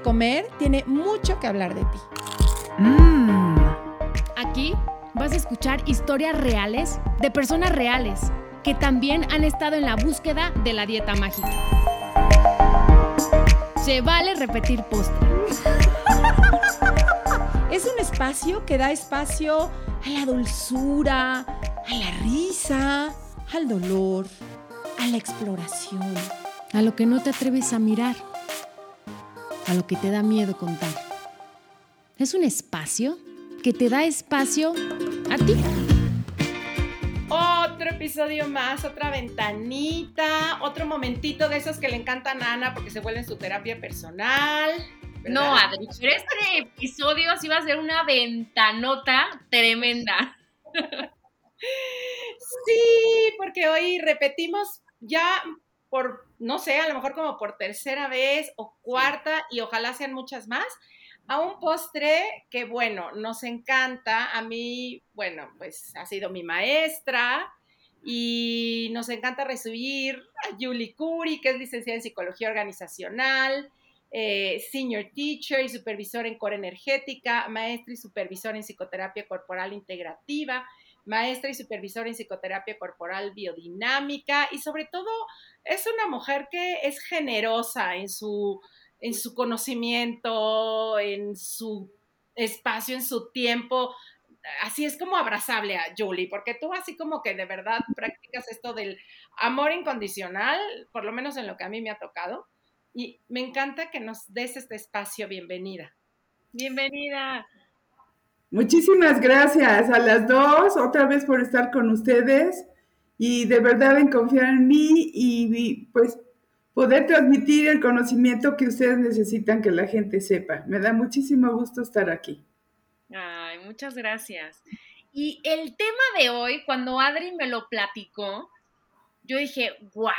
de comer tiene mucho que hablar de ti. Mm. Aquí vas a escuchar historias reales de personas reales que también han estado en la búsqueda de la dieta mágica. Se vale repetir postre. Es un espacio que da espacio a la dulzura, a la risa, al dolor, a la exploración. A lo que no te atreves a mirar. A lo que te da miedo contar. Es un espacio que te da espacio a ti. Otro episodio más, otra ventanita, otro momentito de esos que le encantan a Ana porque se vuelven su terapia personal. No, Adri, pero este episodio sí va a ser una ventanota tremenda. Sí, porque hoy repetimos ya por, no sé, a lo mejor como por tercera vez o cuarta y ojalá sean muchas más, a un postre que, bueno, nos encanta. A mí, bueno, pues ha sido mi maestra y nos encanta recibir a Julie Curi, que es licenciada en Psicología Organizacional, eh, Senior Teacher y Supervisor en Core Energética, Maestra y Supervisor en Psicoterapia Corporal Integrativa, Maestra y Supervisor en Psicoterapia Corporal Biodinámica y sobre todo es una mujer que es generosa en su, en su conocimiento, en su espacio, en su tiempo. Así es como abrazable a Julie, porque tú así como que de verdad practicas esto del amor incondicional, por lo menos en lo que a mí me ha tocado. Y me encanta que nos des este espacio. Bienvenida. Bienvenida. Muchísimas gracias a las dos, otra vez por estar con ustedes y de verdad en confiar en mí y pues poder transmitir el conocimiento que ustedes necesitan que la gente sepa. Me da muchísimo gusto estar aquí. Ay, muchas gracias. Y el tema de hoy, cuando Adri me lo platicó, yo dije, wow,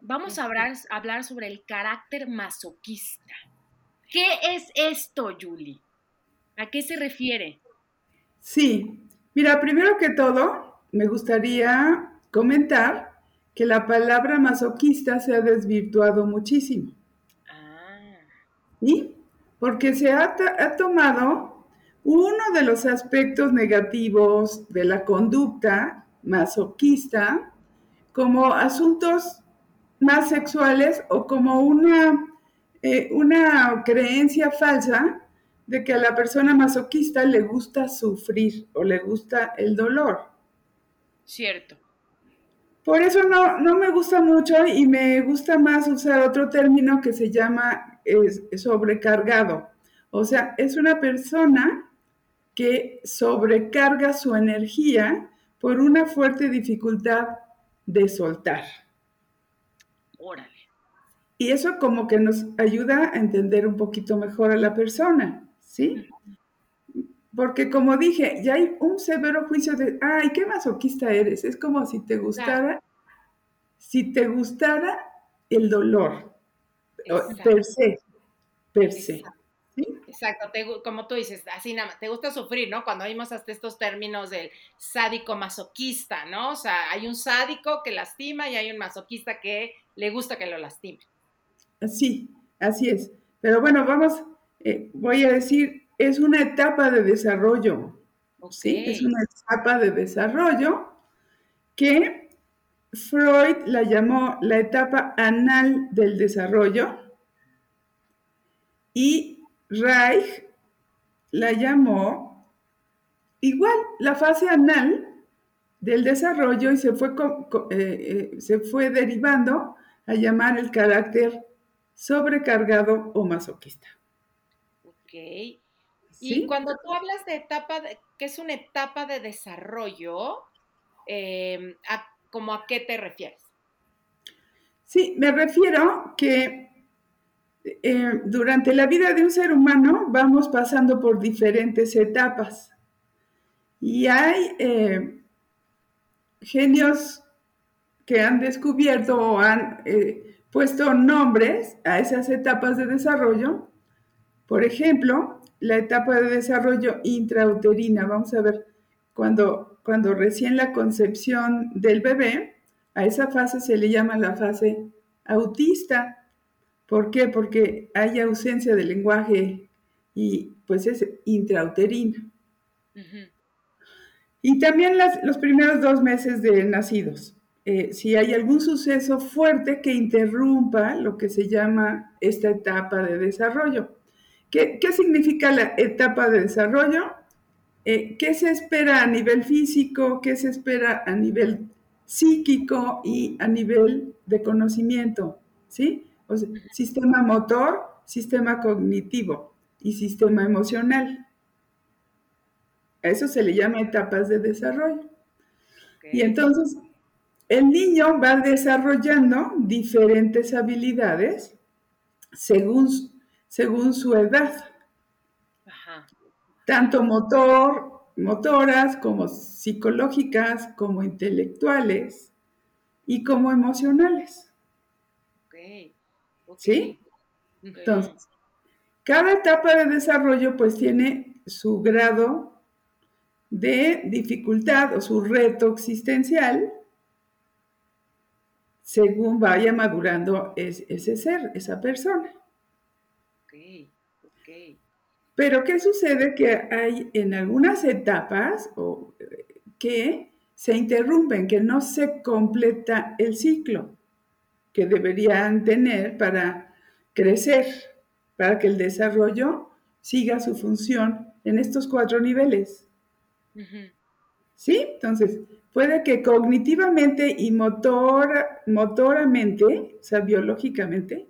vamos a hablar, hablar sobre el carácter masoquista. ¿Qué es esto, Julie? ¿A qué se refiere? Sí, mira, primero que todo, me gustaría comentar que la palabra masoquista se ha desvirtuado muchísimo. Ah. ¿Sí? Porque se ha, ha tomado uno de los aspectos negativos de la conducta masoquista como asuntos más sexuales o como una, eh, una creencia falsa de que a la persona masoquista le gusta sufrir o le gusta el dolor. Cierto. Por eso no, no me gusta mucho y me gusta más usar otro término que se llama sobrecargado. O sea, es una persona que sobrecarga su energía por una fuerte dificultad de soltar. Órale. Y eso como que nos ayuda a entender un poquito mejor a la persona, ¿sí? Porque como dije, ya hay un severo juicio de, ay, qué masoquista eres. Es como si te gustara, si te gustara el dolor, per se, per se. Exacto, como tú dices, así nada más, te gusta sufrir, ¿no? Cuando vimos hasta estos términos del sádico masoquista, ¿no? O sea, hay un sádico que lastima y hay un masoquista que le gusta que lo lastime. Sí, así es. Pero bueno, vamos, eh, voy a decir es una etapa de desarrollo. ¿sí? Es una etapa de desarrollo que Freud la llamó la etapa anal del desarrollo y Reich la llamó igual la fase anal del desarrollo y se fue, eh, eh, se fue derivando a llamar el carácter sobrecargado o masoquista. Ok. Y cuando tú hablas de etapa, que es una etapa de desarrollo, em, a, ¿cómo a qué te refieres? Sí, me refiero que eh, durante la vida de un ser humano vamos pasando por diferentes etapas. Y hay eh, genios que han descubierto o han eh, puesto nombres a esas etapas de desarrollo. Por ejemplo, la etapa de desarrollo intrauterina. Vamos a ver, cuando, cuando recién la concepción del bebé, a esa fase se le llama la fase autista. ¿Por qué? Porque hay ausencia de lenguaje y pues es intrauterino. Y también los primeros dos meses de nacidos. Eh, si hay algún suceso fuerte que interrumpa lo que se llama esta etapa de desarrollo. ¿Qué, significa la etapa de desarrollo? Eh, ¿Qué se espera a nivel físico? ¿Qué se espera a nivel psíquico y a nivel de conocimiento? ¿Sí? sistema motor, sistema cognitivo y sistema emocional. A eso se le llama etapas de desarrollo. Y entonces, el niño va desarrollando diferentes habilidades según, según su edad. Tanto motor, motoras como psicológicas, como intelectuales y como emocionales. ¿Sí? Entonces, cada etapa de desarrollo pues tiene su grado de dificultad o su reto existencial según vaya madurando ese ser, esa persona. Pero ¿qué sucede? Que hay en algunas etapas o, que se interrumpen, que no se completa el ciclo que deberían tener para crecer, para que el desarrollo siga su función en estos cuatro niveles. ¿Sí? Entonces, puede que cognitivamente y motor, motoramente, o sea, biológicamente,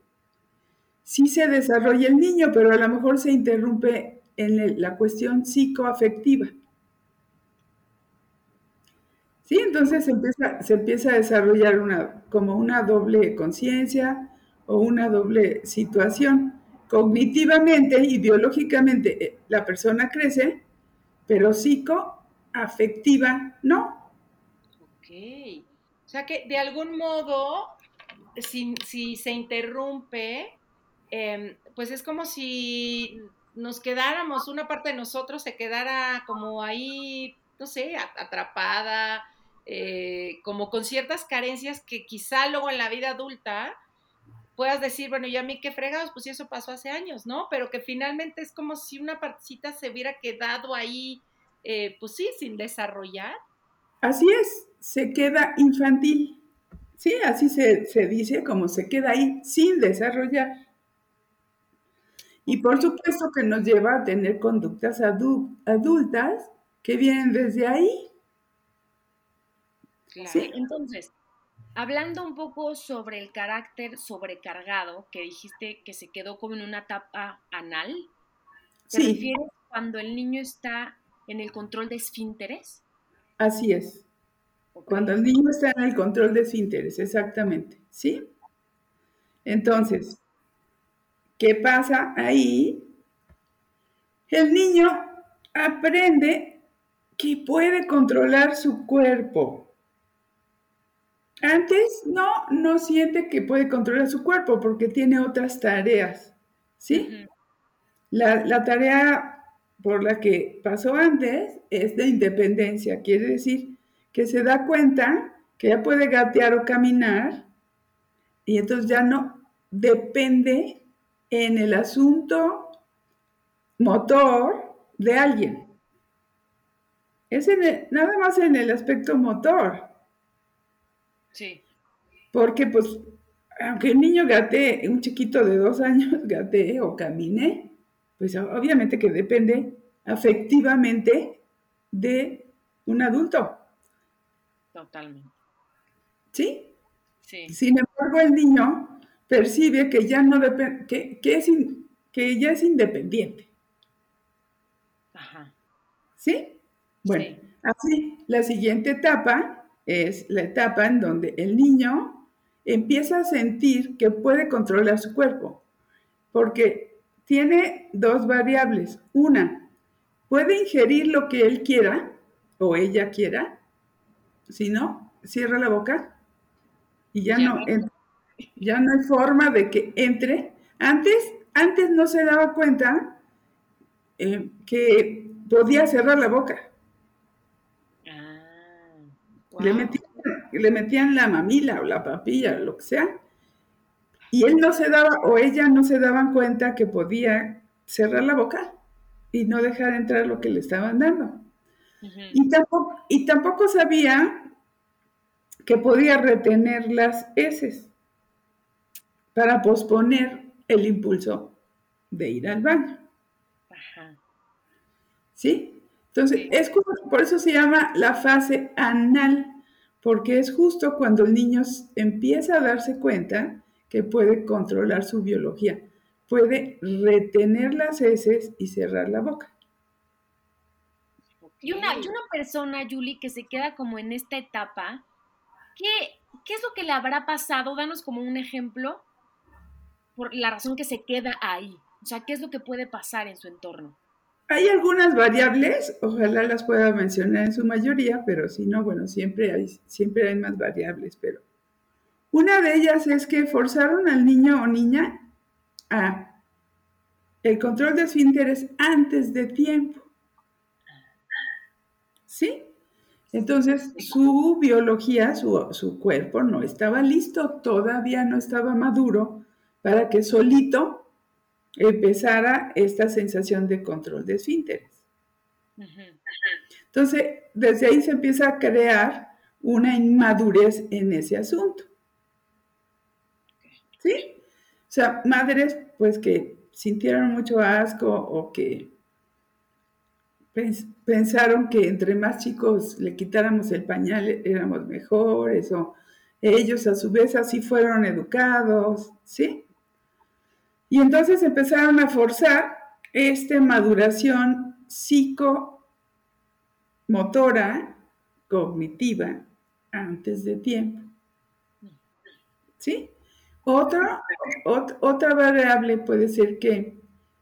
sí se desarrolle el niño, pero a lo mejor se interrumpe en la cuestión psicoafectiva. ¿Sí? Entonces se empieza, se empieza a desarrollar una, como una doble conciencia o una doble situación. Cognitivamente y biológicamente eh, la persona crece, pero psicoafectiva no. Ok. O sea que de algún modo, si, se interrumpe, em, pues es como si nos quedáramos, una parte de nosotros se quedara como ahí, no sé, atrapada, eh, como con ciertas carencias que quizá luego en la vida adulta puedas decir, bueno, ya a mí qué fregados, pues eso pasó hace años, ¿no? Pero que finalmente es como si una partecita se hubiera quedado ahí, eh, pues sí, sin desarrollar. Así es, se queda infantil. Sí, así se, se dice, como se queda ahí sin desarrollar. Y por supuesto que nos lleva a tener conductas adultas que vienen desde ahí. Entonces, hablando un poco sobre el carácter sobrecargado, que dijiste que se quedó como en una etapa anal, ¿te refieres cuando el niño está en el control de esfínteres? Así es. Cuando el niño está en el control de esfínteres, exactamente. ¿Sí? Entonces, ¿qué pasa ahí? El niño aprende que puede controlar su cuerpo. Antes no, no siente que puede controlar su cuerpo porque tiene otras tareas, ¿sí? la, tarea por la que pasó antes es de independencia, quiere decir que se da cuenta que ya puede gatear o caminar y entonces ya no depende en el asunto motor de alguien. Es nada más en el aspecto motor. Sí. Porque pues, aunque el niño gatee, un chiquito de dos años gatee o camine, pues obviamente que depende afectivamente de un adulto. Totalmente. ¿Sí? Sí. Sin embargo, el niño percibe que ya no depende, que, que, es que ya es independiente. Ajá. ¿Sí? Bueno, así, la siguiente etapa es la etapa en donde el niño empieza a sentir que puede controlar su cuerpo, porque tiene dos variables. Una, puede ingerir lo que él quiera o ella quiera, si no, cierra la boca y ya, no, ya no hay forma de que entre. Antes, antes no se daba cuenta eh, que podía cerrar la boca. Le, metían, la mamila o la papilla, lo que sea, Y él no se daba, o ella no se daban cuenta que podía cerrar la boca y no dejar entrar lo que le estaban dando. y, tampoco, y tampoco sabía que podía retener las heces para posponer el impulso de ir al baño. ¿Sí? Entonces, es por eso se llama la fase anal, porque es justo cuando el niño empieza a darse cuenta que puede controlar su biología, puede retener las heces y cerrar la boca. Y una, y una persona, Julie, que se queda como en esta etapa, ¿qué, ¿qué es lo que le habrá pasado? Danos como un ejemplo por la razón que se queda ahí. O sea, ¿qué es lo que puede pasar en su entorno? Hay algunas variables, ojalá las pueda mencionar en su mayoría, pero si no, bueno, siempre hay, siempre hay más variables, pero una de ellas es que forzaron al niño o niña a el control de esfínteres antes de tiempo. ¿Sí? Entonces, su biología, su, su, cuerpo no estaba listo, todavía no estaba maduro para que solito empezara esta sensación de control de esfínteres. Entonces, desde ahí se empieza a crear una inmadurez en ese asunto. ¿Sí? O sea, madres pues que sintieron mucho asco o que pensaron que entre más chicos le quitáramos el pañal éramos mejores o ellos a su vez así fueron educados, ¿sí? Y entonces empezaron a forzar esta maduración psicomotora, cognitiva, antes de tiempo. ¿Sí? Otra, otra variable puede ser que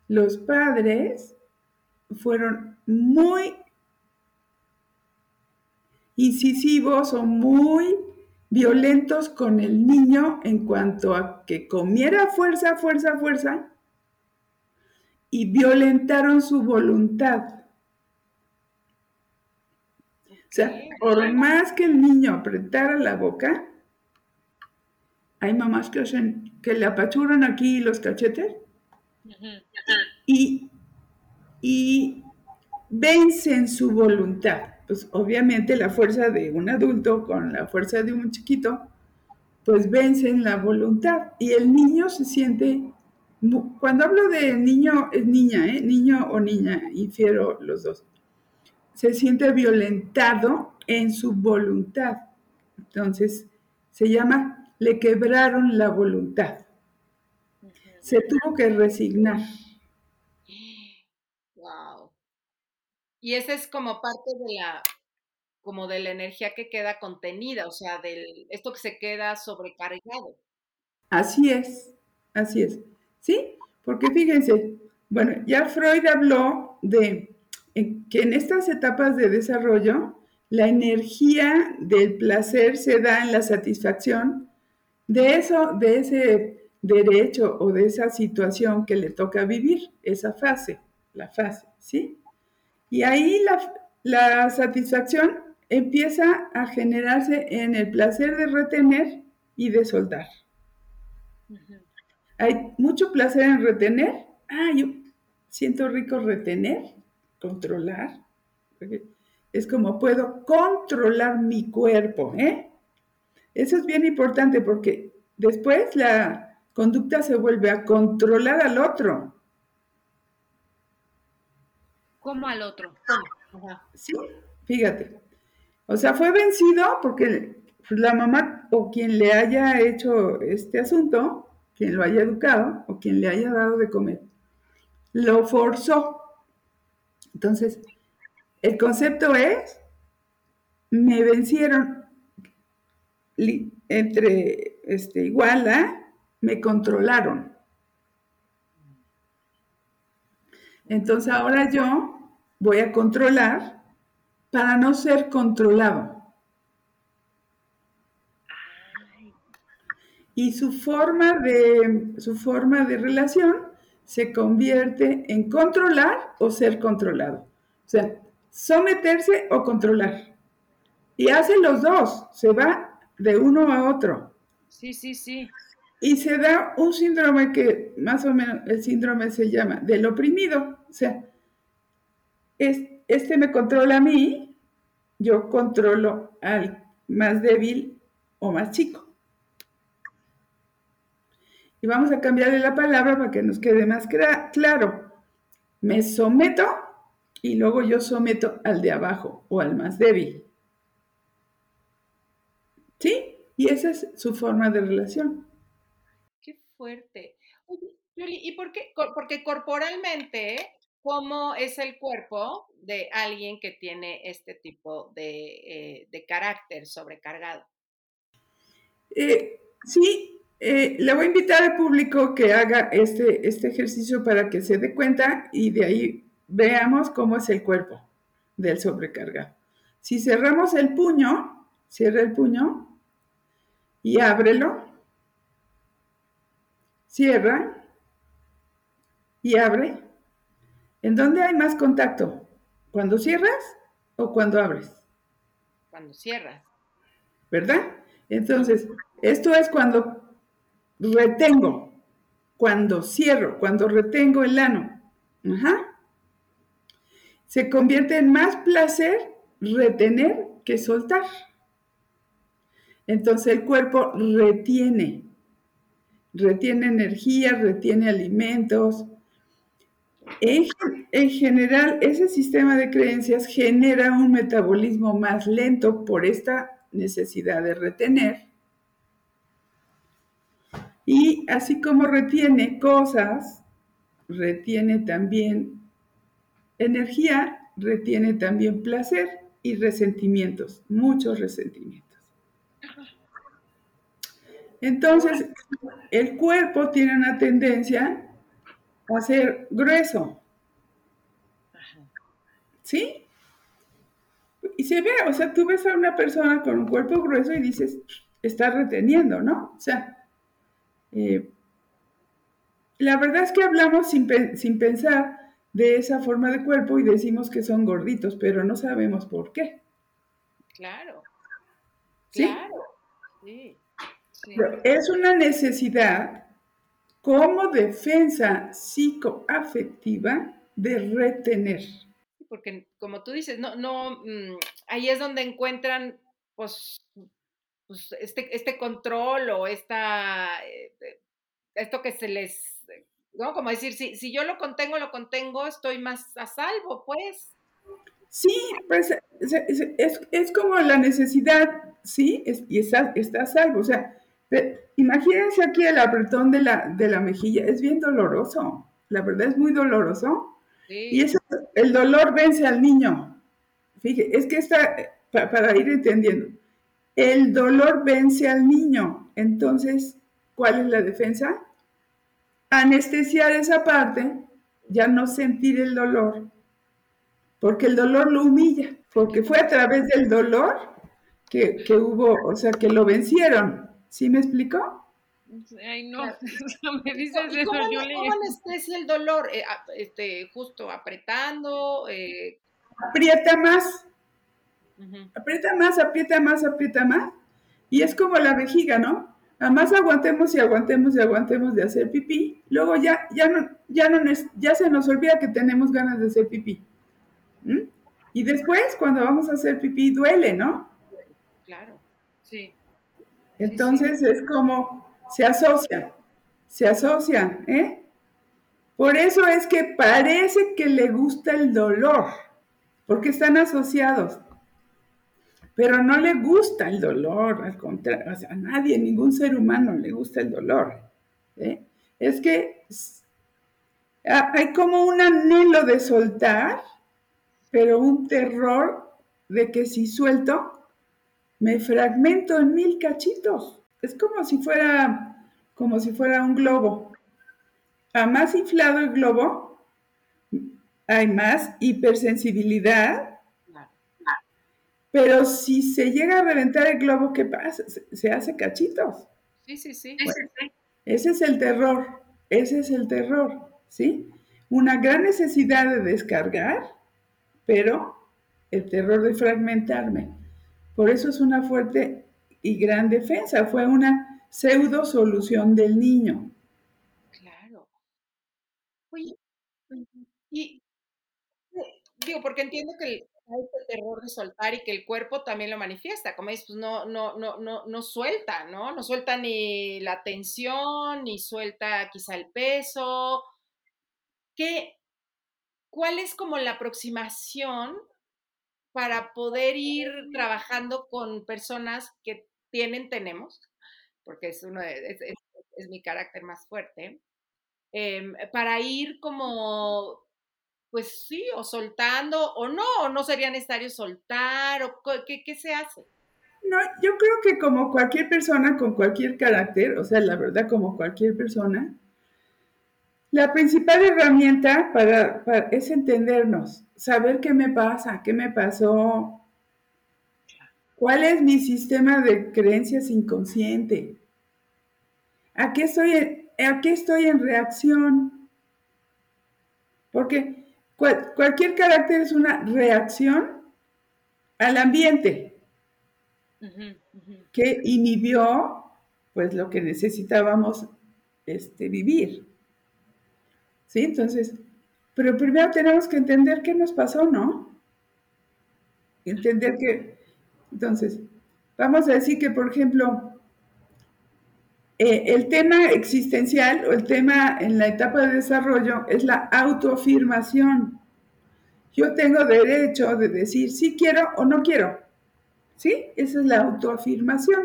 los padres fueron muy incisivos o muy violentos con el niño en cuanto a que comiera fuerza, fuerza, fuerza, y violentaron su voluntad. O sea, por más que el niño apretara la boca, hay mamás que hacen, que le apachuran aquí los cachetes y, y vencen su voluntad pues obviamente la fuerza de un adulto con la fuerza de un chiquito, pues vencen la voluntad. Y el niño se siente, cuando hablo de niño, es niña, ¿eh? niño o niña, infiero los dos, se siente violentado en su voluntad. Entonces, se llama, le quebraron la voluntad. Se tuvo que resignar. Y esa es como parte de la, como de la energía que queda contenida, o sea, de esto que se queda sobrecargado. Así es, así es. ¿Sí? Porque fíjense, bueno, ya Freud habló de que en estas etapas de desarrollo, la energía del placer se da en la satisfacción de eso, de ese derecho o de esa situación que le toca vivir, esa fase, la fase, ¿sí? Y ahí la, satisfacción empieza a generarse en el placer de retener y de soltar. Hay mucho placer en retener. Ah, yo siento rico retener, controlar. Es como puedo controlar mi cuerpo. ¿eh? Eso es bien importante porque después la conducta se vuelve a controlar al otro. Como al otro. Sí, fíjate. O sea, fue vencido porque la mamá o quien le haya hecho este asunto, quien lo haya educado o quien le haya dado de comer, lo forzó. Entonces, el concepto es, me vencieron entre este, igual a, me controlaron. Entonces ahora yo voy a controlar para no ser controlado. Y su forma de, su forma de relación se convierte en controlar o ser controlado. O sea, someterse o controlar. Y hace los dos, se va de uno a otro. Sí, sí, sí. Y se da un síndrome que más o menos el síndrome se llama del oprimido. O sea, este me controla a mí, yo controlo al más débil o más chico. Y vamos a cambiarle la palabra para que nos quede más claro. Me someto y luego yo someto al de abajo o al más débil. ¿Sí? Y esa es su forma de relación. Fuerte. Oye, ¿y por qué? Porque corporalmente, ¿cómo es el cuerpo de alguien que tiene este tipo de, eh, carácter sobrecargado? Eh, sí, eh, le voy a invitar al público que haga este, este ejercicio para que se dé cuenta y de ahí veamos cómo es el cuerpo del sobrecargado. Si cerramos el puño, cierra el puño y ábrelo, cierra y abre. ¿En dónde hay más contacto? ¿Cuando cierras o cuando abres? Cuando cierras. ¿Verdad? Entonces, esto es cuando retengo, cuando cierro, cuando retengo el ano. Ajá se convierte en más placer retener que soltar. Entonces el cuerpo retiene, retiene energía, retiene alimentos. En, en, general, ese sistema de creencias genera un metabolismo más lento por esta necesidad de retener. Y así como retiene cosas, retiene también Energía retiene también placer y resentimientos, muchos resentimientos. Entonces, el cuerpo tiene una tendencia a ser grueso. ¿Sí? Y se ve, o sea, tú ves a una persona con un cuerpo grueso y dices, está reteniendo, ¿no? O sea, eh, la verdad es que hablamos sin, sin pensar de esa forma de cuerpo y decimos que son gorditos, pero no sabemos por qué. Claro. ¿Sí? Claro. Sí. Es una necesidad como defensa psicoafectiva de retener. Porque como tú dices, no, no, mm, ahí es donde encuentran pues, pues este, este control o esta, eh, esto que se les ¿no? Como decir, si, si yo lo contengo, lo contengo, estoy más a salvo, pues. Sí, pues es, como la necesidad, sí, y está, está a salvo. O sea, imagínense aquí el apretón de la, de la mejilla, es bien doloroso, la verdad es muy doloroso. Y eso, el dolor vence al niño. Fíjate, es que está, para ir entendiendo, el dolor vence al niño. Entonces, ¿cuál es la defensa? anestesiar esa parte, ya no sentir el dolor, porque el dolor lo humilla, porque fue a través del dolor que, hubo, o sea, que lo vencieron. ¿Sí me explicó? Ay, no, me dices eso, ¿Cómo, ¿cómo anestesia el dolor? Eh, este, justo apretando. Eh... Aprieta más. Aprieta más, aprieta más, aprieta más. Y es como la vejiga, ¿no? Además aguantemos y aguantemos y aguantemos de hacer pipí, luego ya, ya, no, ya, no, ya se nos olvida que tenemos ganas de hacer pipí. Y después, cuando vamos a hacer pipí, duele, ¿no? Claro, sí. Entonces es como se asocia, se asocia, ¿eh? Por eso es que parece que le gusta el dolor, porque están asociados pero no le gusta el dolor, al contrario, a nadie, ningún ser humano le gusta el dolor. ¿eh? Es que hay como un anhelo de soltar, pero un terror de que si suelto, me fragmento en mil cachitos. Es como si fuera, como si fuera un globo. A más inflado el globo, hay más hipersensibilidad pero si se llega a reventar el globo, ¿qué pasa? Se, hace cachitos. Sí, sí, sí. ese es el terror, ese es el terror, ¿sí? Una gran necesidad de descargar, pero el terror de fragmentarme. Por eso es una fuerte y gran defensa. Fue una pseudo solución del niño. Claro. Oye, y digo, porque entiendo que hay este terror de soltar y que el cuerpo también lo manifiesta, como dices, pues no, no, no, no, no suelta, ¿no? No suelta ni la tensión, ni suelta quizá el peso. ¿Qué, ¿Cuál es como la aproximación para poder ir trabajando con personas que tienen, tenemos, porque es uno de, es, mi carácter más fuerte, em, para ir como, pues sí, o soltando, o no, o no sería necesario soltar, o qué, qué se hace. No, yo creo que como cualquier persona con cualquier carácter, o sea, la verdad como cualquier persona, la principal herramienta para, es entendernos, saber qué me pasa, qué me pasó, cuál es mi sistema de creencias inconsciente, a qué estoy, a qué estoy en reacción. Porque cualquier carácter es una reacción al ambiente que inhibió pues lo que necesitábamos este, vivir. ¿Sí? Entonces, pero primero tenemos que entender qué nos pasó, ¿no? Entender que, entonces, vamos a decir que, por ejemplo, eh, el tema existencial o el tema en la etapa de desarrollo es la autoafirmación. Yo tengo derecho de decir si quiero o no quiero. ¿Sí? Esa es la autoafirmación.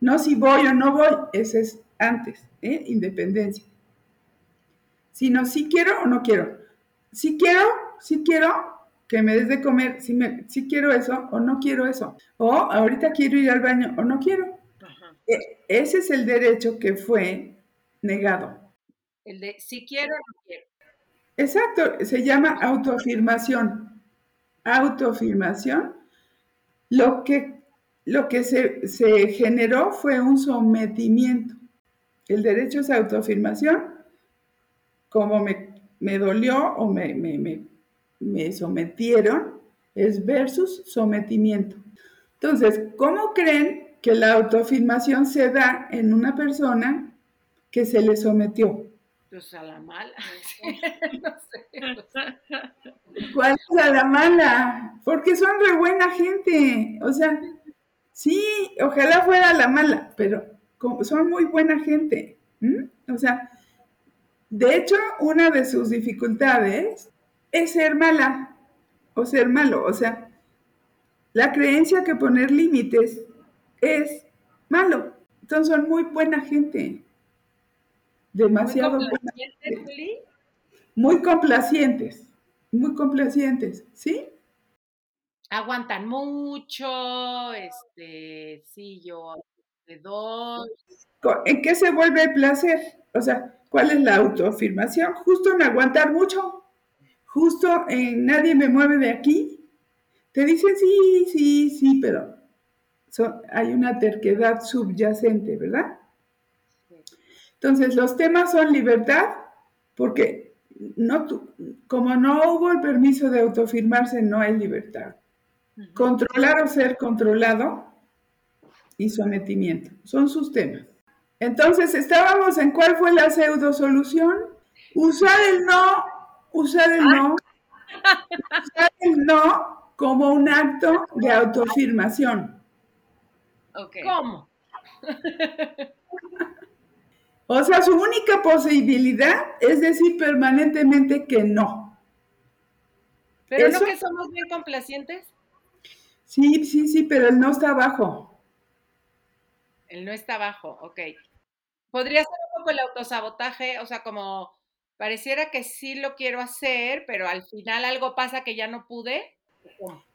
No si voy o no voy, ese es antes, ¿eh? independencia sino si quiero o no quiero. Si quiero, si quiero que me des de comer, si, me, si quiero eso o no quiero eso. O ahorita quiero ir al baño o no quiero. E, ese es el derecho que fue negado. El de si quiero o no quiero. Exacto, se llama autoafirmación. Autoafirmación. Lo que, lo que se, se generó fue un sometimiento. El derecho es autoafirmación como me, dolió o me, me, sometieron, es versus sometimiento. Entonces, ¿cómo creen que la autoafirmación se da en una persona que se le sometió? Pues a la mala. ¿Cuál es a la mala? Porque son re buena gente. O sea, sí, ojalá fuera la mala, pero son muy buena gente. O sea, de hecho, una de sus dificultades es ser mala o ser malo. O sea, la creencia que poner límites es malo. Entonces son muy buena gente. Demasiado muy complacientes, Muy complacientes. Muy complacientes, ¿sí? Aguantan mucho, este, sí, yo dos. ¿En qué se vuelve el placer? O sea, ¿Cuál es la autoafirmación? Justo en aguantar mucho, justo en nadie me mueve de aquí. Te dicen sí, sí, sí, pero hay una terquedad subyacente, ¿verdad? Entonces, los temas son libertad, porque no, como no hubo el permiso de autoafirmarse, no hay libertad. Controlar o ser controlado y sometimiento. Son sus temas. Entonces, estábamos en cuál fue la pseudo solución. Usar el no, usar el no, usar el no como un acto de autoafirmación. ¿Cómo? O sea, su única posibilidad es decir permanentemente que no. ¿Pero no que somos bien complacientes? Sí, sí, sí, pero el no está abajo. El no está abajo, ok. Podría ser un poco el autosabotaje, o sea, como pareciera que sí lo quiero hacer, pero al final algo pasa que ya no pude.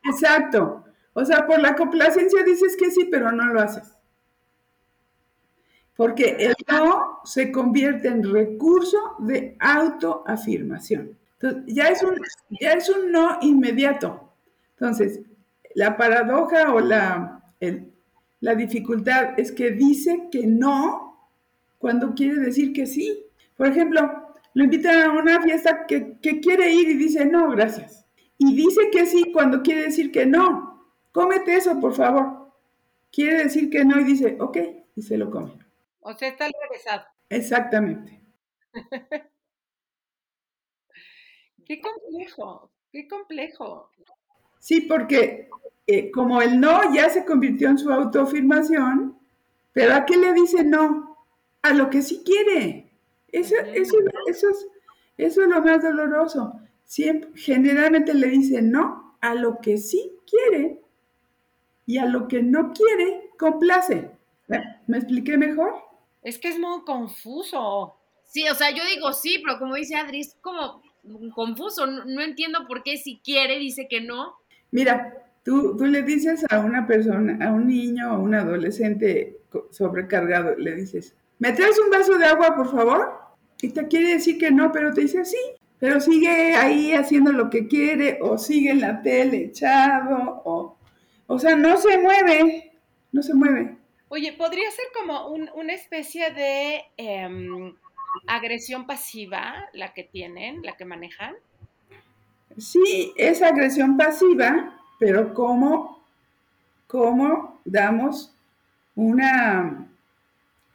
Exacto. O sea, por la complacencia dices que sí, pero no lo haces. Porque el no se convierte en recurso de autoafirmación. Entonces, ya es un, ya es un no inmediato. Entonces, la paradoja o la, la dificultad es que dice que no cuando quiere decir que sí. Por ejemplo, lo invitan a una fiesta que, quiere ir y dice no, gracias. Y dice que sí cuando quiere decir que no. Cómete eso, por favor. Quiere decir que no y dice, ok, y se lo come. O sea, está regresado. Exactamente. qué complejo, qué complejo. Sí, porque eh, como el no ya se convirtió en su autoafirmación, pero ¿a qué le dice no? A lo que sí quiere. Eso, eso, eso, es, eso es lo más doloroso. Siempre, generalmente le dice no a lo que sí quiere y a lo que no quiere, complace. ¿Me expliqué mejor? Es que es muy confuso. Sí, o sea, yo digo sí, pero como dice Adri, es como confuso. No, entiendo por qué si quiere dice que no. Mira, tú, tú le dices a una persona, a un niño o un adolescente sobrecargado, le dices, ¿me traes un vaso de agua, por favor? Y te quiere decir que no, pero te dice sí, pero sigue ahí haciendo lo que quiere o sigue en la tele echado o, o sea, no se mueve, no se mueve. Oye, podría ser como una especie de em, agresión pasiva la que tienen, la que manejan. Sí, es agresión pasiva, pero ¿cómo, cómo damos una...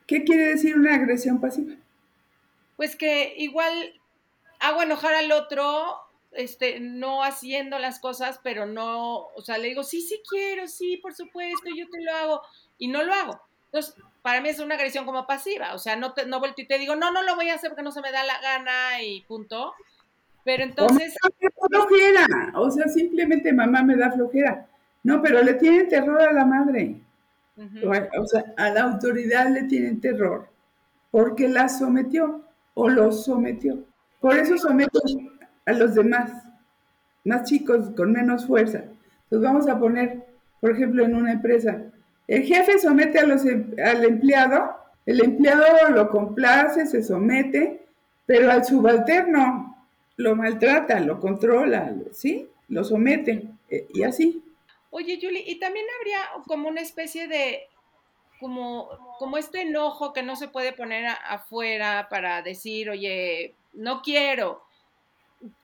¿Qué quiere decir una agresión pasiva? Pues que igual hago enojar al otro, este, no haciendo las cosas, pero no, o sea, le digo, sí, sí quiero, sí, por supuesto, yo te lo hago, y no lo hago. Entonces, para mí es una agresión como pasiva, o sea, no, te, no vuelto y te digo, no, no lo voy a hacer porque no se me da la gana y punto. Pero entonces... flojera, o sea, simplemente mamá me da flojera. No, pero le tienen terror a la madre. O sea, a la autoridad le tienen terror porque la sometió o lo sometió. Por eso somete a los demás, más chicos, con menos fuerza. Entonces vamos a poner, por ejemplo, en una empresa, el jefe somete a los, em, al empleado, el empleado lo complace, se somete, pero al subalterno lo maltrata, lo controla, ¿sí? Lo somete eh, y así. Oye, Julie, y también habría como una especie de, como, como este enojo que no se puede poner afuera para decir, oye, no quiero,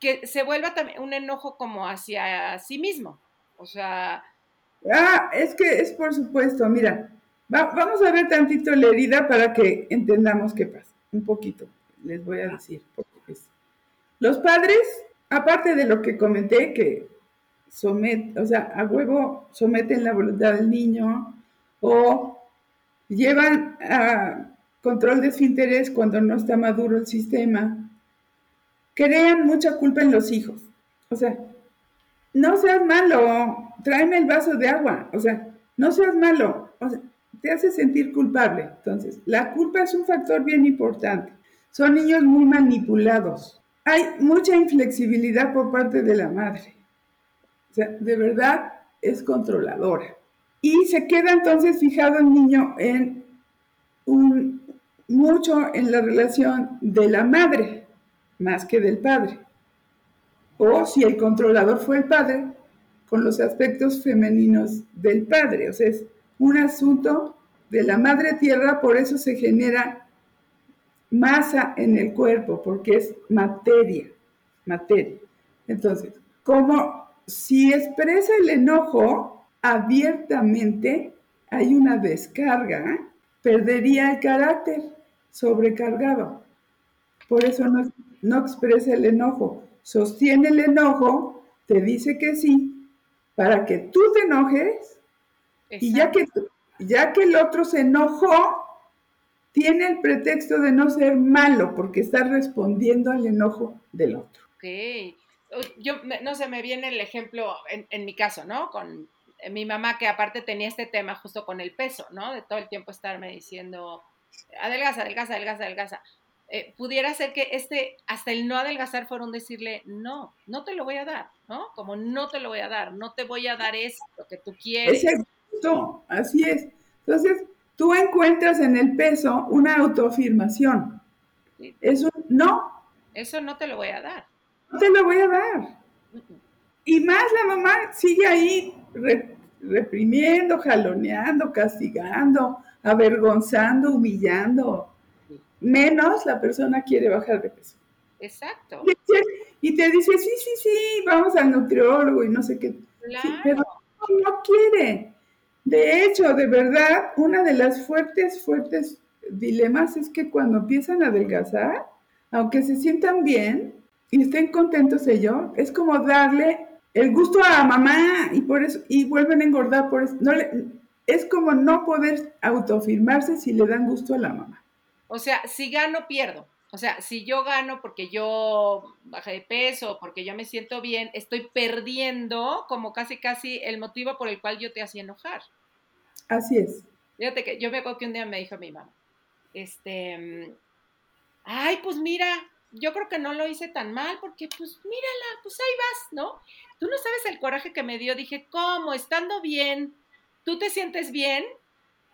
que se vuelva también un enojo como hacia sí mismo. O sea, Ah, es que es por supuesto, mira, vamos a ver tantito la herida para que entendamos qué pasa. Un poquito, les voy a decir. Los padres, aparte de lo que comenté, que someten, o sea, a huevo someten la voluntad del niño o llevan a control de esfínteres cuando no está maduro el sistema, crean mucha culpa en los hijos. O sea, no seas malo, tráeme el vaso de agua, o sea, no seas malo, o sea, te hace sentir culpable. Entonces, la culpa es un factor bien importante. Son niños muy manipulados. Hay mucha inflexibilidad por parte de la madre. O sea, de verdad es controladora. Y se queda entonces fijado el niño en un, mucho en la relación de la madre más que del padre. O si el controlador fue el padre, con los aspectos femeninos del padre. O sea, es un asunto de la madre tierra, por eso se genera masa en el cuerpo, porque es materia, materia. Entonces, como si expresa el enojo abiertamente, hay una descarga, perdería el carácter sobrecargado. Por eso no, no expresa el enojo, sostiene el enojo, te dice que sí, para que tú te enojes y ya que, ya que el otro se enojó, tiene el pretexto de no ser malo porque está respondiendo al enojo del otro. Ok. Yo, no sé, me viene el ejemplo en, en mi caso, ¿no? Con mi mamá que aparte tenía este tema justo con el peso, ¿no? De todo el tiempo estarme diciendo, adelgaza, adelgaza, adelgaza, adelgaza. Eh, pudiera ser que este, hasta el no adelgazar fueron decirle, no, no te lo voy a dar, ¿no? Como no te lo voy a dar, no te voy a dar eso, lo que tú quieres. Exacto, así es. Entonces, tú encuentras en el peso una autoafirmación. Es un no. Eso no te lo voy a dar. No te lo voy a dar. Y más la mamá sigue ahí reprimiendo, jaloneando, castigando, avergonzando, humillando menos la persona quiere bajar de peso. Exacto. Y te dice, sí, sí, sí, vamos al nutriólogo y no sé qué. pero no, quiere. De hecho, de verdad, una de las fuertes, fuertes dilemas es que cuando empiezan a adelgazar, aunque se sientan bien y estén contentos ellos, es como darle el gusto a mamá y por eso y vuelven a engordar por eso. Es como no poder autoafirmarse si le dan gusto a la mamá. O sea, si gano, pierdo. O sea, si yo gano porque yo bajé de peso, porque yo me siento bien, estoy perdiendo como casi casi el motivo por el cual yo te hacía enojar. Así es. Fíjate que yo me acuerdo que un día me dijo mi mamá, este, ay, pues mira, yo creo que no lo hice tan mal porque pues mírala, pues ahí vas, ¿no? Tú no sabes el coraje que me dio. Dije, ¿cómo? Estando bien, ¿tú te sientes bien?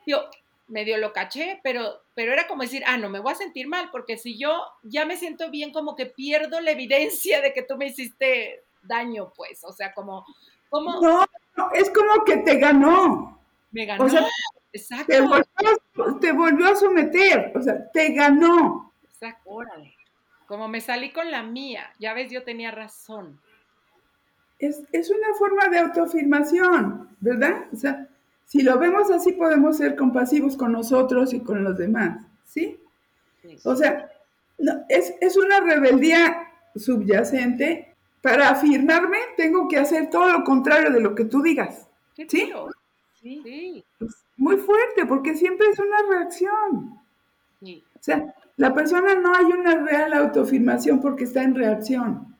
Yo medio lo caché, pero, pero era como decir, ah, no me voy a sentir mal, porque si yo ya me siento bien, como que pierdo la evidencia de que tú me hiciste daño, pues, o sea, como, como... No, no es como que te ganó. Me ganó, exacto. Te volvió, te volvió, a someter, o sea, te ganó. Exacto, órale. Como me salí con la mía, ya ves, yo tenía razón. Es, es una forma de autoafirmación, ¿verdad? O sea, si lo vemos así, podemos ser compasivos con nosotros y con los demás, ¿sí? O sea, es, es, una rebeldía subyacente. Para afirmarme, tengo que hacer todo lo contrario de lo que tú digas. ¿Sí? Sí. Muy fuerte, porque siempre es una reacción. Sí. O sea, la persona no hay una real autoafirmación porque está en reacción.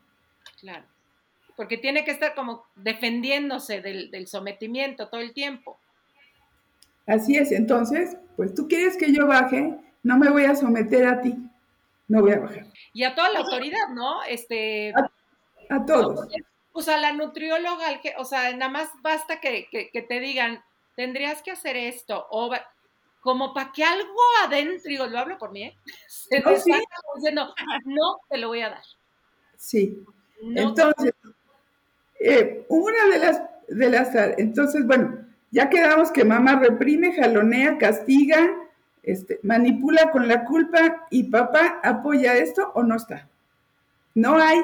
Claro. Porque tiene que estar como defendiéndose del, del sometimiento todo el tiempo. Así es, entonces, pues tú quieres que yo baje, no me voy a someter a ti, no voy a bajar. Y a toda la autoridad, ¿no? Este, a, todos. o sea, la nutrióloga, o sea, nada más basta que, te digan, tendrías que hacer esto, o como para que algo adentro, y lo hablo por mí, ¿eh? se diciendo, no te lo voy a dar. Sí. entonces, eh, una de las, de las, entonces, bueno, ya quedamos que mamá reprime, jalonea, castiga, este, manipula con la culpa y papá apoya esto o no está. No hay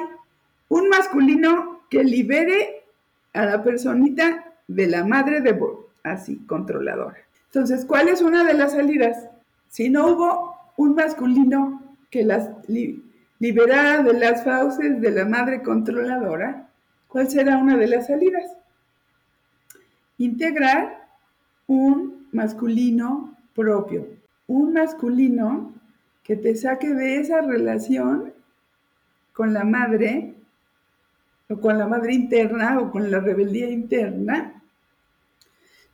un masculino que libere a la personita de la madre de así, controladora. Entonces, ¿cuál es una de las salidas? Si no hubo un masculino que las liberara de las fauces de la madre controladora, ¿cuál será una de las salidas? Integrar un masculino propio, un masculino que te saque de esa relación con la madre, o con la madre interna, o con la rebeldía interna,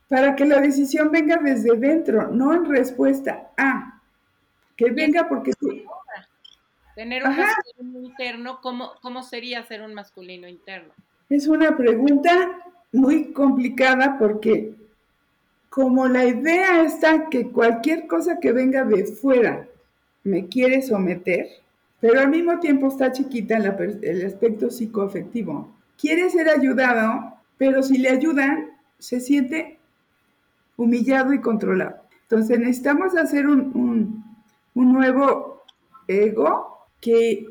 para que la decisión venga desde dentro, no en respuesta a, que venga porque. Tener un masculino interno, ¿cómo, ¿cómo sería ser un masculino interno? Es una pregunta muy complicada porque como la idea está que cualquier cosa que venga de fuera me quiere someter, pero al mismo tiempo está chiquita en el aspecto psicoafectivo, quiere ser ayudado, pero si le ayudan, se siente humillado y controlado. Entonces necesitamos hacer un, un nuevo ego que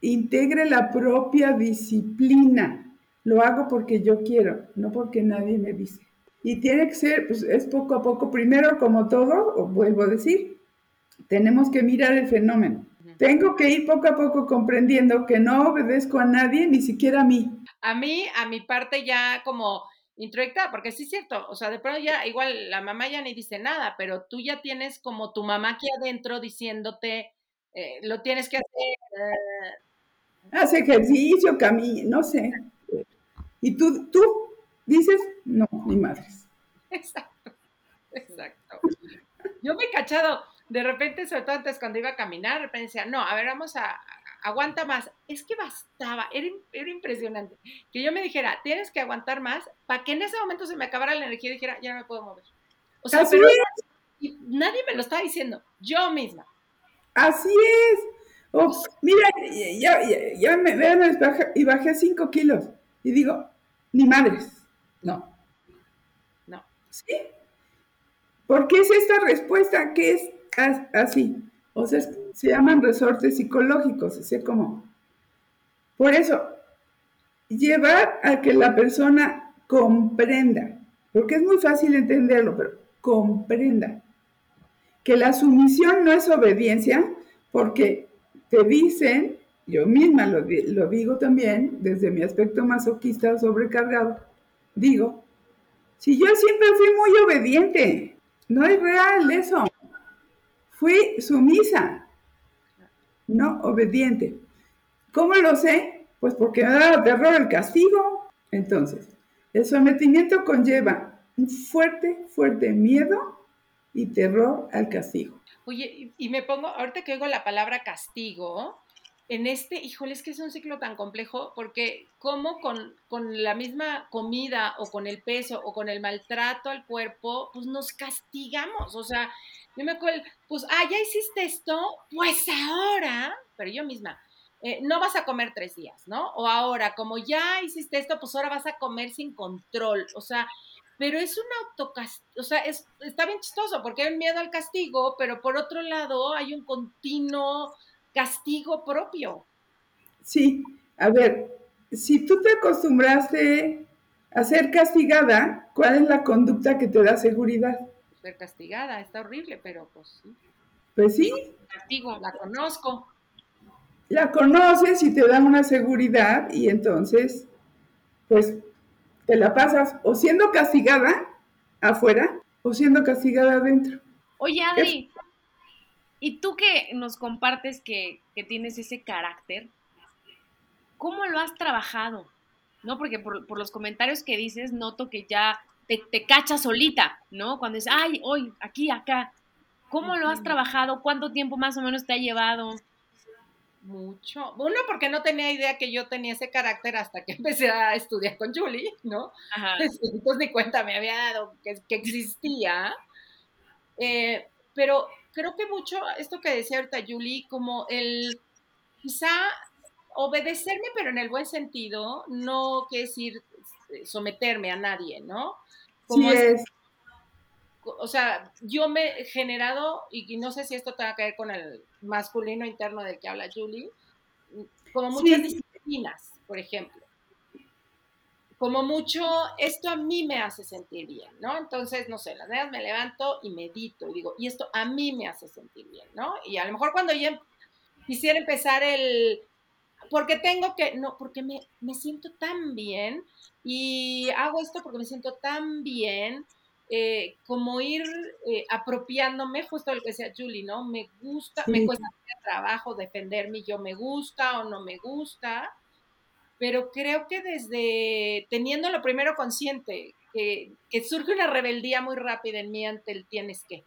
integre la propia disciplina lo hago porque yo quiero, no porque nadie me dice. Y tiene que ser, pues es poco a poco, primero como todo, vuelvo a decir, tenemos que mirar el fenómeno. Tengo que ir poco a poco comprendiendo que no obedezco a nadie, ni siquiera a mí. A mí, a mi parte ya como introyectada, porque sí es cierto, o sea, de pronto ya, igual la mamá ya ni dice nada, pero tú ya tienes como tu mamá aquí adentro diciéndote, eh, lo tienes que hacer. Eh. Hace ejercicio, camino, no sé. Y tú, tú dices, no, ni madres. Exacto, exacto. Yo me he cachado, de repente, sobre todo antes cuando iba a caminar, de repente decía, no, a ver, vamos a, aguanta más. Es que bastaba, era, era, impresionante. Que yo me dijera, tienes que aguantar más, para que en ese momento se me acabara la energía y dijera, ya no me puedo mover. O sea, pero nadie me lo estaba diciendo, yo misma. Así es. mira, ya, ya, me, vean, y bajé 5 kilos. Y digo, ni madres. No. No. ¿Sí? ¿Por qué es esta respuesta que es así? O sea, se llaman resortes psicológicos, así como. Por eso, llevar a que la persona comprenda, porque es muy fácil entenderlo, pero comprenda que la sumisión no es obediencia porque te dicen, yo misma lo, lo digo también desde mi aspecto masoquista sobrecargado, digo, si yo siempre fui muy obediente, no es real eso. Fui sumisa, no obediente. ¿Cómo lo sé? Pues porque me daba terror el castigo. Entonces, el sometimiento conlleva un fuerte, fuerte miedo y terror al castigo. Oye, y me pongo, ahorita que oigo la palabra castigo, en este, híjole, es que es un ciclo tan complejo, porque como con, con, la misma comida o con el peso o con el maltrato al cuerpo, pues nos castigamos. O sea, yo me acuerdo, pues, ah, ya hiciste esto, pues ahora, pero yo misma, eh, no vas a comer tres días, ¿no? O ahora, como ya hiciste esto, pues ahora vas a comer sin control. O sea, pero es un autocastigo, o sea, es, está bien chistoso porque hay un miedo al castigo, pero por otro lado hay un continuo castigo propio. Sí, a ver, si tú te acostumbraste a ser castigada, ¿cuál es la conducta que te da seguridad? Castigada, está horrible, pero pues sí. Pues sí. Castigo, la conozco la conoces y te da una seguridad y entonces, pues, te la pasas o siendo castigada afuera o siendo castigada adentro. Oye, Adri, y tú que nos compartes que, tienes ese carácter, ¿cómo lo has trabajado? ¿No? Porque por, los comentarios que dices, noto que ya te, te cachas solita, ¿no? Cuando dices, ay, hoy, aquí, acá. ¿Cómo lo has trabajado? ¿Cuánto tiempo más o menos te ha llevado? Mucho. Uno, porque no tenía idea que yo tenía ese carácter hasta que empecé a estudiar con Julie, ¿no? Entonces ni cuenta me había dado que, existía. Eh, pero creo que mucho, esto que decía ahorita Julie, como el quizá obedecerme, pero en el buen sentido, no quiere decir este, someterme a nadie, ¿no? Como es o sea, yo me he generado, y no sé si esto tenga que ver con el masculino interno del que habla Julie, como muchas disciplinas, por ejemplo. Como mucho, esto a mí me hace sentir bien, ¿no? Entonces, no sé, las días me levanto y medito y digo, y esto a mí me hace sentir bien, ¿no? Y a lo mejor cuando yo quisiera empezar el, porque tengo que, no, porque me, me siento tan bien y hago esto porque me siento tan bien eh, como ir eh, apropiándome, justo lo que decía Julie, ¿no? Me gusta, me cuesta trabajo defenderme, yo me gusta o no me gusta, pero creo que desde teniendo lo primero consciente, que, surge una rebeldía muy rápida en mí ante el tienes que.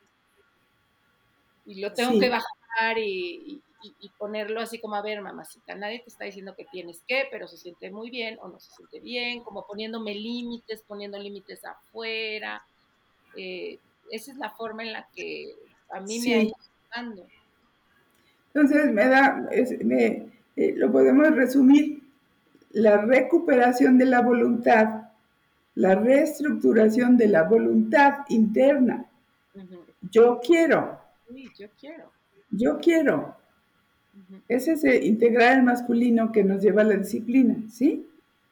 Y lo tengo que bajar y, y, ponerlo así como, a ver, mamacita, nadie te está diciendo que tienes que, pero se siente muy bien o no se siente bien, como poniéndome límites, poniendo límites afuera eh, esa es la forma en la que a mí me ha ido dando. Entonces, me da, me, eh, lo podemos resumir, la recuperación de la voluntad, la reestructuración de la voluntad interna. Yo quiero. yo quiero. Yo quiero. Ese Es ese integrar el masculino que nos lleva a la disciplina, ¿sí?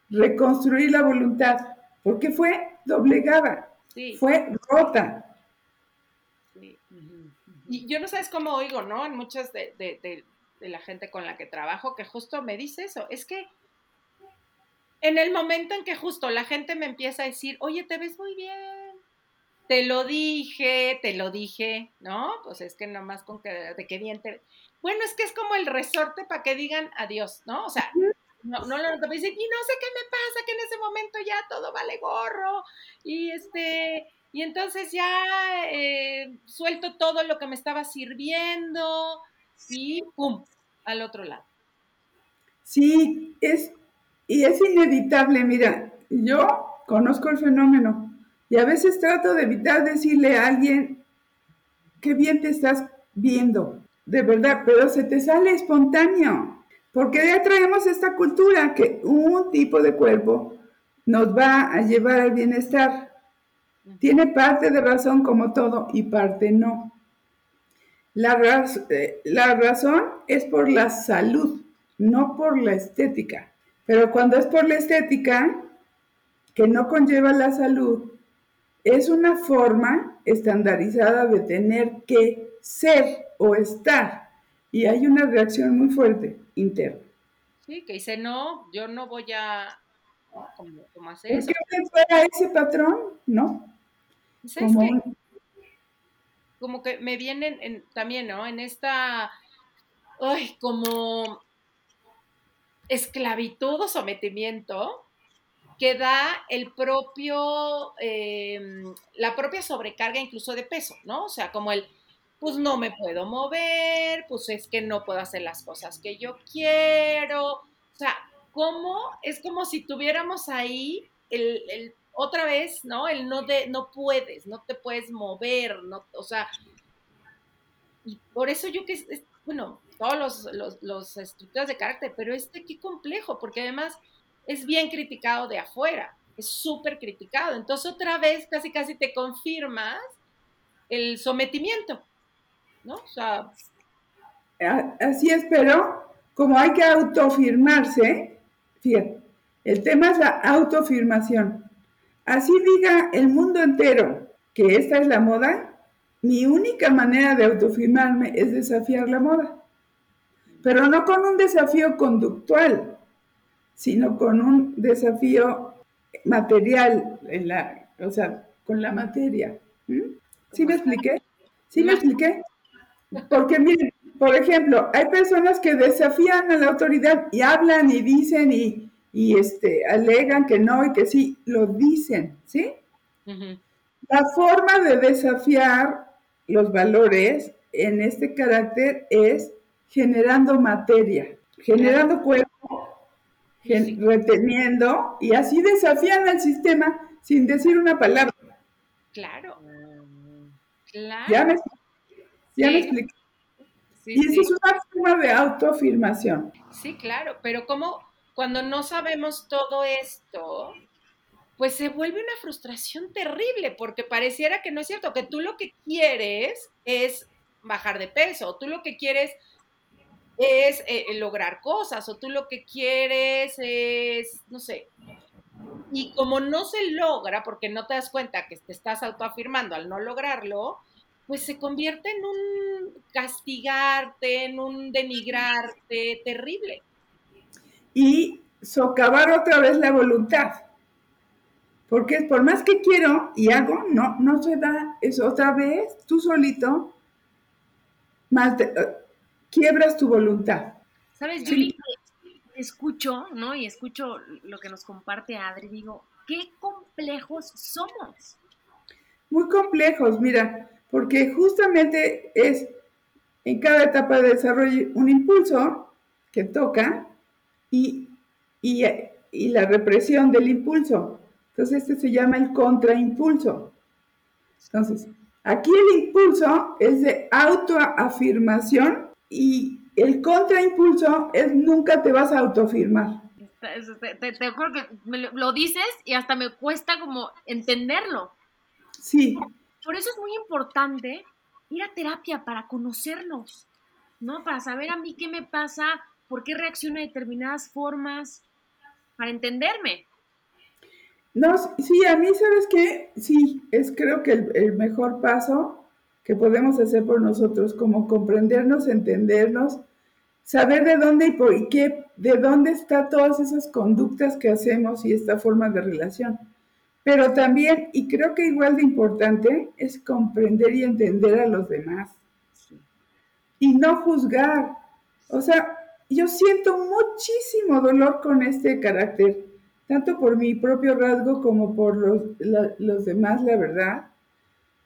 Reconstruir la voluntad, porque fue doblegada. Fue rota. Y yo no sabes cómo oigo, ¿no? En muchas de, la gente con la que trabajo, que justo me dice eso. Es que en el momento en que justo la gente me empieza a decir, oye, te ves muy bien, te lo dije, te lo dije, ¿no? Pues es que nomás con que, de qué bien te... Bueno, es que es como el resorte para que digan adiós, ¿no? O sea, no, no lo noto, y no sé qué me pasa, que en ese momento ya todo vale gorro, y este, y entonces ya eh, suelto todo lo que me estaba sirviendo, y pum, al otro lado. Sí, es, y es inevitable, mira, yo conozco el fenómeno, y a veces trato de evitar decirle a alguien, qué bien te estás viendo, de verdad, pero se te sale espontáneo. Porque ya traemos esta cultura que un tipo de cuerpo nos va a llevar al bienestar. Tiene parte de razón como todo y parte no. La, eh, la razón es por la salud, no por la estética. Pero cuando es por la estética, que no conlleva la salud, es una forma estandarizada de tener que ser o estar. Y hay una reacción muy fuerte interna. Sí, que dice, no, yo no voy a como, hacer eso. ¿Es fuera ese patrón? No. Como, como que me vienen también, ¿no? En esta, ay, como esclavitud o sometimiento que da el propio, em, la propia sobrecarga incluso de peso, ¿no? O sea, como el, pues no me puedo mover, pues es que no puedo hacer las cosas que yo quiero. O sea, ¿cómo? Es como si tuviéramos ahí el, otra vez, ¿no? El no de, no puedes, no te puedes mover, no, o sea, y por eso yo que, bueno, todos los, los, los estructuras de carácter, pero este qué complejo, porque además es bien criticado de afuera, es súper criticado. Entonces otra vez casi casi te confirmas el sometimiento, ¿no? O sea... Así es, pero como hay que autofirmarse, fíjate, el tema es la autofirmación. Así diga el mundo entero que esta es la moda, mi única manera de autofirmarme es desafiar la moda. Pero no con un desafío conductual, sino con un desafío material, en la, o sea, con la materia. ¿Sí me expliqué? ¿Sí me expliqué? Porque miren, por ejemplo, hay personas que desafían a la autoridad y hablan y dicen y, este, alegan que no y que sí, lo dicen, ¿sí? La forma de desafiar los valores en este carácter es generando materia, generando cuerpo, reteniendo y así desafían al sistema sin decir una palabra. Claro. Claro. Ya me, ya me expliqué. y eso es una forma de autoafirmación. Sí, claro, pero como cuando no sabemos todo esto, pues se vuelve una frustración terrible, porque pareciera que no es cierto, que tú lo que quieres es bajar de peso, tú lo que quieres es eh, lograr cosas, o tú lo que quieres es, no sé, y como no se logra, porque no te das cuenta que te estás autoafirmando al no lograrlo, pues se convierte en un castigarte, en un denigrarte terrible. Y socavar otra vez la voluntad. Porque por más que quiero y hago, no, no se da. Es otra vez, tú solito, más eh, quiebras tu voluntad. ¿Sabes, Julie? Escucho, ¿no? Y escucho lo que nos comparte Adri, digo, qué complejos somos. Muy complejos, mira, porque justamente es en cada etapa de desarrollo un impulso que toca y, y la represión del impulso. Entonces, este se llama el contraimpulso. Entonces, aquí el impulso es de autoafirmación y el contraimpulso es nunca te vas a autoafirmar. Te, te, acuerdo que lo dices y hasta me cuesta como entenderlo. Sí. Por eso es muy importante ir a terapia para conocernos, ¿no? Para saber a mí qué me pasa, por qué reacciono de determinadas formas, para entenderme. No, sí, a mí, ¿sabes qué? Sí, es creo que el, mejor paso que podemos hacer por nosotros, como comprendernos, entendernos, saber de dónde y por qué, de dónde están todas esas conductas que hacemos y esta forma de relación. Pero también, y creo que igual de importante, es comprender y entender a los demás. Y no juzgar. O sea, yo siento muchísimo dolor con este carácter tanto por mi propio rasgo como por los, demás, la verdad,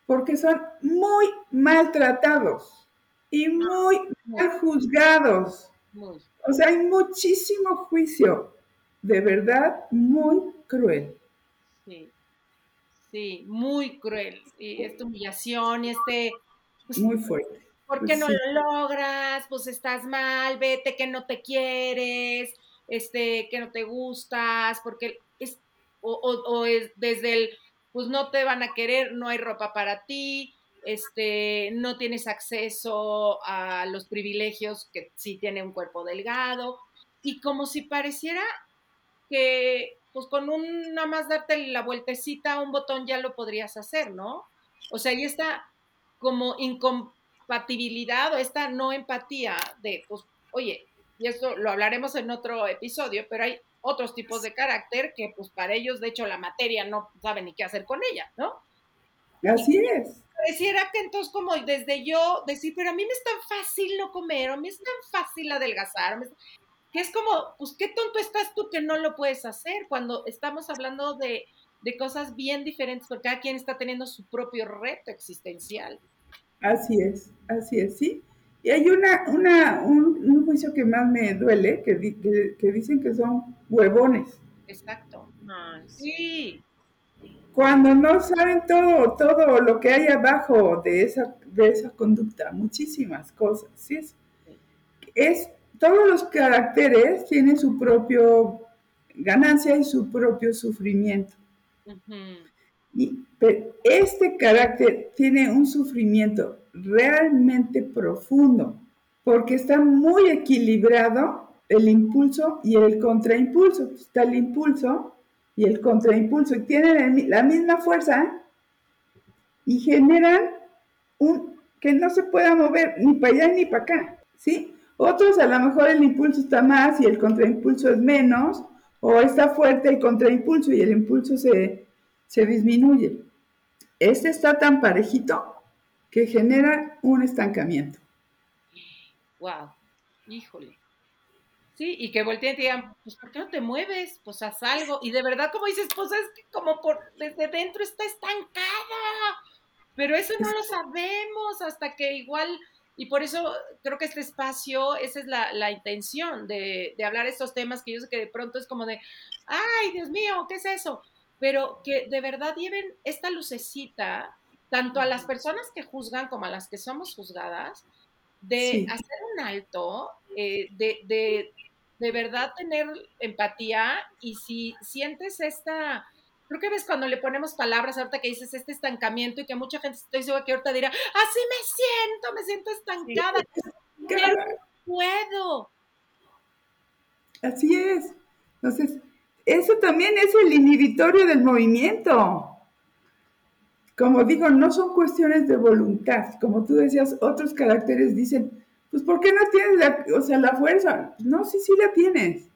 porque son muy maltratados y muy mal juzgados. O sea, hay muchísimo juicio, de verdad, muy cruel. Sí, muy cruel. Y esta humillación y este... Pues, muy fuerte. ¿Por qué pues no lo logras? Pues estás mal, vete que no te quieres este, que no te gustas, porque es, o, es desde el, pues no te van a querer, no hay ropa para ti, este, no tienes acceso a los privilegios que sí tiene un cuerpo delgado, y como si pareciera que, pues con un, nada más darte la vueltecita a un botón ya lo podrías hacer, ¿no? O sea, ahí está como incompatibilidad o esta no empatía de, pues, oye, y esto lo hablaremos en otro episodio, pero hay otros tipos de carácter que pues para ellos, de hecho, la materia no saben ni qué hacer con ella, ¿no? Así es. Pareciera que entonces como desde yo decir, pero a mí me es tan fácil no comer, o a mí es tan fácil adelgazar, que es como, pues qué tonto estás tú que no lo puedes hacer cuando estamos hablando de, de cosas bien diferentes, porque cada quien está teniendo su propio reto existencial. Así es, así es, sí. Y hay una, una, un, juicio que más me duele, que, que, dicen que son huevones. Exacto. sí. Cuando no saben todo, todo lo que hay abajo de esa, de esa conducta, muchísimas cosas. ¿sí? Es, es, todos los caracteres tienen su propio ganancia y su propio sufrimiento. Y pero este carácter tiene un sufrimiento realmente profundo, porque está muy equilibrado el impulso y el contraimpulso. Está el impulso y el contraimpulso, y tienen la misma fuerza y generan un que no se pueda mover ni para allá ni para acá, ¿sí? Otros a lo mejor el impulso está más y el contraimpulso es menos, o está fuerte el contraimpulso y el impulso se, se disminuye. Este está tan parejito que genera un estancamiento. Wow, híjole. Sí, y que volteen y digan, pues ¿por qué no te mueves? Pues haz algo. Y de verdad, como dices, pues es que como por desde dentro está estancada. Pero eso no lo sabemos hasta que igual, y por eso creo que este espacio, esa es la, la intención de, de hablar estos temas que yo sé que de pronto es como de, ay, Dios mío, ¿qué es eso? pero que de verdad lleven esta lucecita tanto a las personas que juzgan como a las que somos juzgadas, de hacer un alto, eh, de, de, de, verdad tener empatía y si sientes esta, creo que ves cuando le ponemos palabras ahorita que dices este estancamiento y que mucha gente estoy segura que ahorita dirá, así me siento, me siento estancada, no puedo. Así es. Entonces, eso también es el inhibitorio del movimiento. Como digo, no son cuestiones de voluntad. Como tú decías, otros caracteres dicen, pues ¿por qué no tienes la, o sea, la fuerza? No, sí, sí la tienes.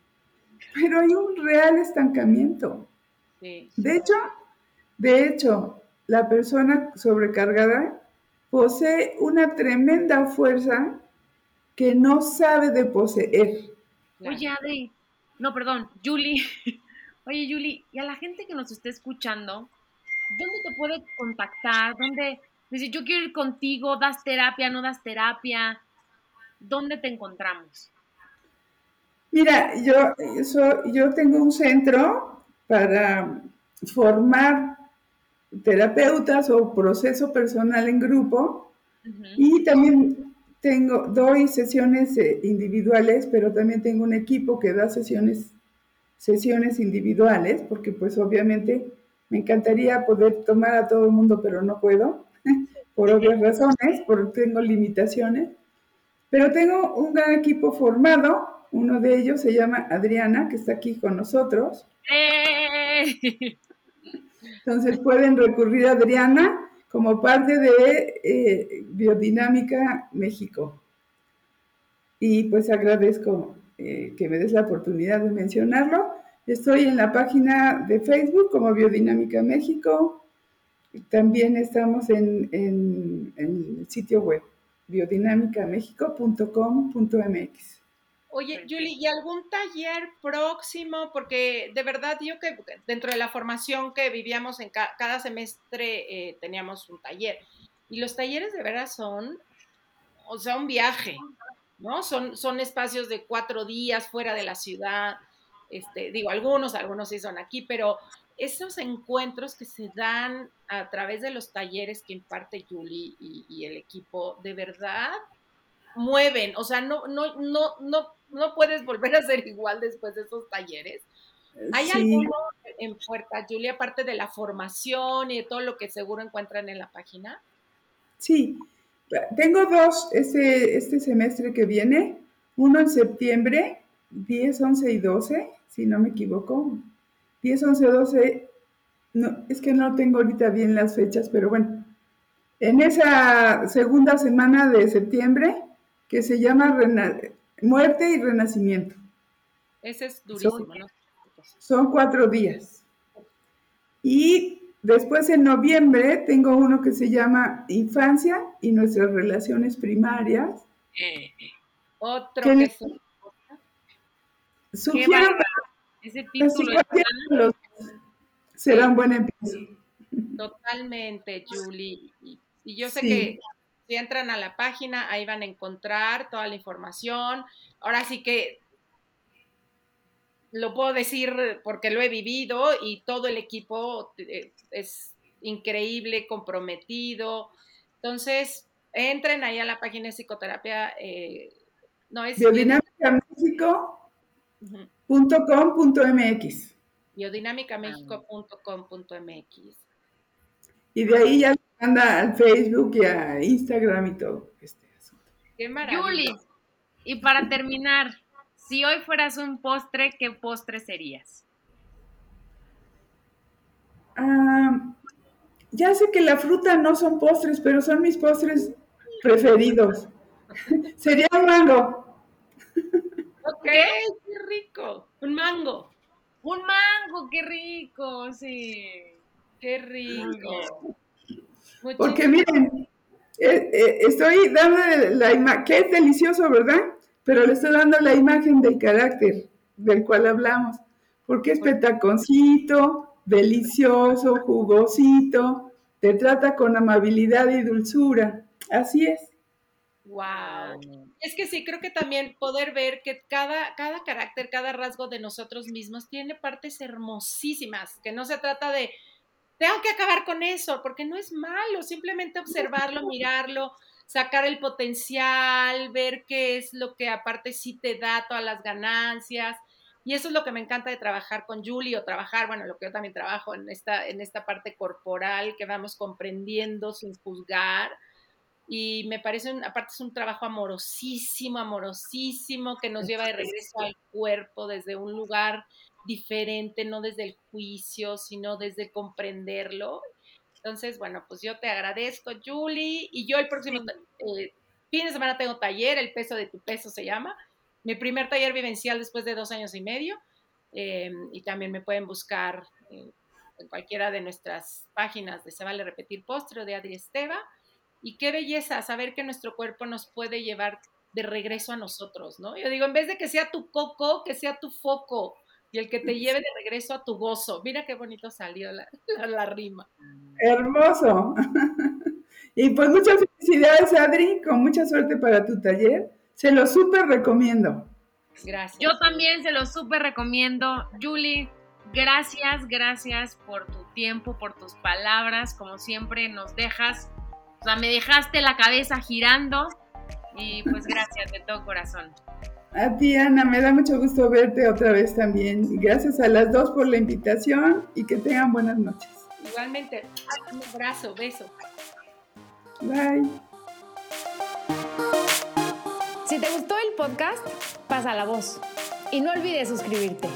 Pero hay un real estancamiento. De hecho, de hecho, la persona sobrecargada posee una tremenda fuerza que no sabe de poseer. Oye, Adri, no, perdón, Julie, Oye, Yuli, y a la gente que nos esté escuchando, ¿dónde te puede contactar? ¿Dónde dice, yo quiero ir contigo, das terapia, no das terapia? ¿Dónde te encontramos? Mira, yo, yo tengo un centro para formar terapeutas o proceso personal en grupo. Y también tengo, doy sesiones eh, individuales, pero también tengo un equipo que da sesiones sesiones individuales, porque pues obviamente me encantaría poder tomar a todo el mundo, pero no puedo, por obvias razones, porque tengo limitaciones. Pero tengo un gran equipo formado, uno de ellos se llama Adriana, que está aquí con nosotros. ¡Eh! Entonces pueden recurrir a Adriana como parte de eh, Biodinámica México. Y pues agradezco eh, que me des la oportunidad de mencionarlo. Estoy en la página de Facebook como Biodinámica México. También estamos en, el sitio web biodinámicamexico.com.mx. Oye, Julie, ¿y algún taller próximo? Porque de verdad yo que dentro de la formación que vivíamos en cada semestre eh, teníamos un taller. Y los talleres de veras son, o sea, un viaje. ¿no? Son, son espacios de cuatro días fuera de la ciudad, este, digo, algunos, algunos sí son aquí, pero esos encuentros que se dan a través de los talleres que imparte Julie y, el equipo, de verdad mueven, o sea, no, no, no, no, no puedes volver a ser igual después de esos talleres. ¿Hay algo en puerta, Julie, aparte de la formación y de todo lo que seguro encuentran en la página? Sí, tengo dos este, este semestre que viene, uno en septiembre, 10, 11 y 12, si no me equivoco. 10, 11, 12, no, es que no tengo ahorita bien las fechas, pero bueno. en esa segunda semana de septiembre que se llama Muerte y Renacimiento. Ese es durísimo, ¿no? Son cuatro días. Y después en noviembre tengo uno que se llama Infancia y nuestras relaciones primarias. Otro que, Sugiero ese título será un buen empiezo. Totalmente, Julie. Y, yo sé que si entran a la página, ahí van a encontrar toda la información. Ahora sí que lo puedo decir porque lo he vivido y todo el equipo eh, es increíble, comprometido. Entonces, entren ahí a la página de psicoterapia. Eh, no es biodinámicamexico.com.mx biodinámicamexico.com.mx Y de ahí ya anda al Facebook y a Instagram y todo este asunto. Qué maravilla. y para terminar, si hoy fueras un postre, ¿qué postre serías? Ah, ya sé que la fruta no son postres, pero son mis postres preferidos. Sería un mango. Ok, qué rico. Un mango. Un mango, qué rico, sí. Qué rico. Porque miren, eh, eh, estoy dando la imagen, que es delicioso, ¿verdad? Pero le estoy dando la imagen del carácter del cual hablamos, porque es petaconcito, delicioso, jugosito, te trata con amabilidad y dulzura. Así es. Wow. Es que sí, creo que también poder ver que cada, cada carácter, cada rasgo de nosotros mismos tiene partes hermosísimas, que no se trata de, tengo que acabar con eso, porque no es malo, simplemente observarlo, mirarlo, sacar el potencial, ver qué es lo que aparte sí te da todas las ganancias. Y eso es lo que me encanta de trabajar con Julie o trabajar, bueno, lo que yo también trabajo en esta, en esta parte corporal que vamos comprendiendo sin juzgar y me parece, aparte es un trabajo amorosísimo, amorosísimo, que nos lleva de regreso al cuerpo desde un lugar diferente, no desde el juicio, sino desde comprenderlo. Entonces, bueno, pues yo te agradezco, Julie, y yo el próximo eh, fin de semana tengo taller, el peso de tu peso se llama, mi primer taller vivencial después de dos años y medio, em, y también me pueden buscar eh, en cualquiera de nuestras páginas de Se Vale Repetir Postre o de Adri Esteva. Y qué belleza saber que nuestro cuerpo nos puede llevar de regreso a nosotros, ¿no? Yo digo, en vez de que sea tu coco, que sea tu foco y el que te lleve de regreso a tu gozo. Mira qué bonito salió la, la, rima. Hermoso. y pues muchas felicidades, Adri, con mucha suerte para tu taller. Se lo súper recomiendo. Gracias. Yo también se lo súper recomiendo. Julie, gracias, gracias por tu tiempo, por tus palabras. Como siempre, nos dejas o sea, me dejaste la cabeza girando y pues gracias de todo corazón. A ti, Ana, me da mucho gusto verte otra vez también. Gracias a las dos por la invitación y que tengan buenas noches. Igualmente, un abrazo, beso. Bye. Si te gustó el podcast, pasa la voz y no olvides suscribirte.